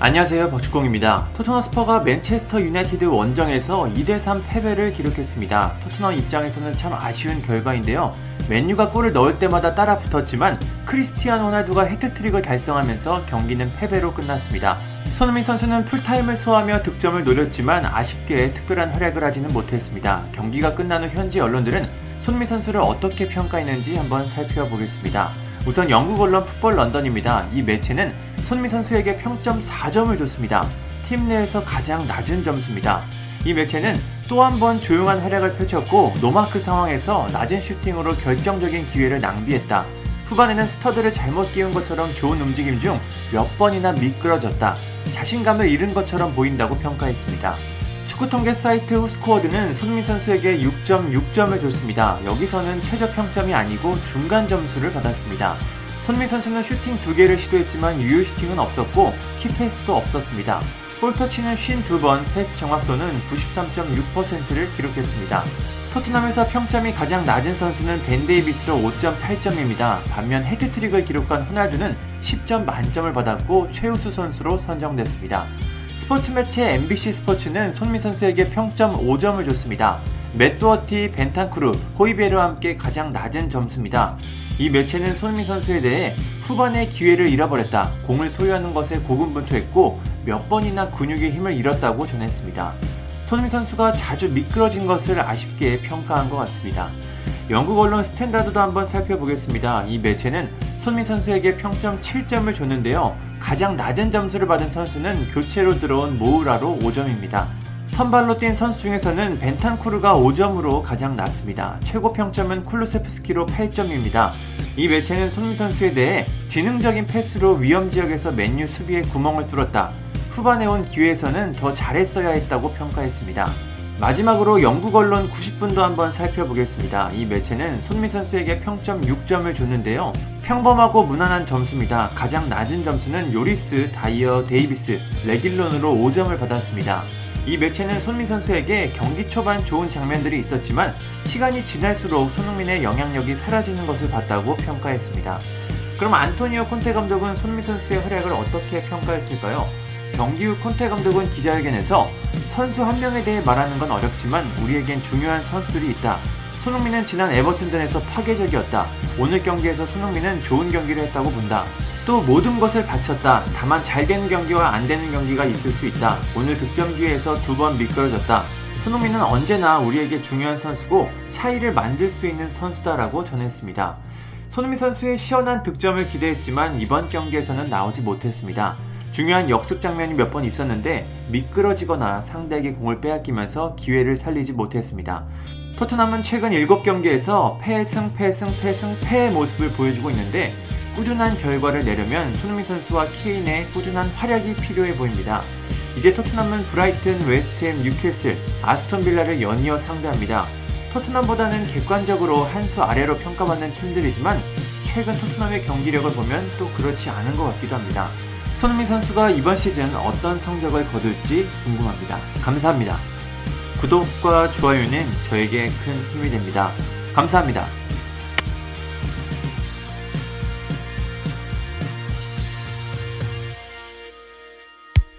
안녕하세요 박주공입니다. 토트넘 스퍼스가 맨체스터 유나이티드 원정에서 2대3 패배를 기록했습니다. 토트넘 입장에서는 참 아쉬운 결과인데요. 맨유가 골을 넣을 때마다 따라 붙었지만 크리스티안 호날두가 해트트릭을 달성하면서 경기는 패배로 끝났습니다. 손흥민 선수는 풀타임을 소화하며 득점을 노렸지만 아쉽게 특별한 활약을 하지는 못했습니다. 경기가 끝난 후 현지 언론들은 손흥민 선수를 어떻게 평가했는지 한번 살펴보겠습니다. 우선 영국 언론 풋볼 런던입니다. 이 매체는 손흥민 선수에게 평점 4점을 줬습니다. 팀 내에서 가장 낮은 점수입니다. 이 매체는 또 한 번 조용한 활약을 펼쳤고 노마크 상황에서 낮은 슈팅으로 결정적인 기회를 낭비했다. 후반에는 스터드를 잘못 끼운 것처럼 좋은 움직임 중 몇 번이나 미끄러졌다. 자신감을 잃은 것처럼 보인다고 평가했습니다. 축구 통계 사이트 후스코어드는 손흥민 선수에게 6.6점을 줬습니다. 여기서는 최저 평점이 아니고 중간 점수를 받았습니다. 손흥민 선수는 슈팅 2개를 시도했지만 유효 슈팅은 없었고 키패스도 없었습니다. 볼터치는 52번, 패스 정확도는 93.6%를 기록했습니다. 토트넘에서 평점이 가장 낮은 선수는 벤 데이비스로 5.8점입니다. 반면 해트트릭을 기록한 호날두는 10점 만점을 받았고 최우수 선수로 선정됐습니다. 스포츠 매체 MBC 스포츠는 손흥민 선수에게 평점 5점을 줬습니다. 맷 도허티, 벤탄쿠르, 호이베르와 함께 가장 낮은 점수입니다. 이 매체는 손흥민 선수에 대해 후반에 기회를 잃어버렸다. 공을 소유하는 것에 고군분투했고 몇 번이나 근육의 힘을 잃었다고 전했습니다. 손흥민 선수가 자주 미끄러진 것을 아쉽게 평가한 것 같습니다. 영국 언론 스탠다드도 한번 살펴보겠습니다. 이 매체는 손흥민 선수에게 평점 7점을 줬는데요. 가장 낮은 점수를 받은 선수는 교체로 들어온 모우라로 5점입니다. 선발로 뛴 선수 중에서는 벤탄쿠르가 5점으로 가장 낮습니다. 최고 평점은 쿨루세프스키로 8점입니다. 이 매체는 손흥민 선수에 대해 지능적인 패스로 위험 지역에서 맨유 수비에 구멍을 뚫었다. 후반에 온 기회에서는 더 잘했어야 했다고 평가했습니다. 마지막으로 영국 언론 90분도 한번 살펴보겠습니다. 이 매체는 손흥민 선수에게 평점 6점을 줬는데요. 평범하고 무난한 점수입니다. 가장 낮은 점수는 요리스, 다이어, 데이비스, 레길론으로 5점을 받았습니다. 이 매체는 손미 선수에게 경기 초반 좋은 장면들이 있었지만 시간이 지날수록 손흥민의 영향력이 사라지는 것을 봤다고 평가했습니다. 그럼 안토니오 콘테 감독은 손미 선수의 활약을 어떻게 평가했을까요? 경기 후 콘테 감독은 기자회견에서 선수 한 명에 대해 말하는 건 어렵지만 우리에겐 중요한 선수들이 있다. 손흥민은 지난 에버튼전에서 파괴적이었다. 오늘 경기에서 손흥민은 좋은 경기를 했다고 본다. 또 모든 것을 바쳤다. 다만 잘 되는 경기와 안 되는 경기가 있을 수 있다. 오늘 득점 기회에서 두 번 미끄러졌다. 손흥민은 언제나 우리에게 중요한 선수고 차이를 만들 수 있는 선수다라고 전했습니다. 손흥민 선수의 시원한 득점을 기대했지만 이번 경기에서는 나오지 못했습니다. 중요한 역습 장면이 몇 번 있었는데 미끄러지거나 상대에게 공을 빼앗기면서 기회를 살리지 못했습니다. 토트넘은 최근 7경기에서 패승, 패승, 패승, 패의 모습을 보여주고 있는데 꾸준한 결과를 내려면 손흥민 선수와 케인의 꾸준한 활약이 필요해 보입니다. 이제 토트넘은 브라이튼, 웨스트햄, 뉴캐슬, 아스톤 빌라를 연이어 상대합니다. 토트넘보다는 객관적으로 한 수 아래로 평가받는 팀들이지만 최근 토트넘의 경기력을 보면 또 그렇지 않은 것 같기도 합니다. 손흥민 선수가 이번 시즌 어떤 성적을 거둘지 궁금합니다. 감사합니다. 구독과 좋아요는 저에게 큰 힘이 됩니다. 감사합니다.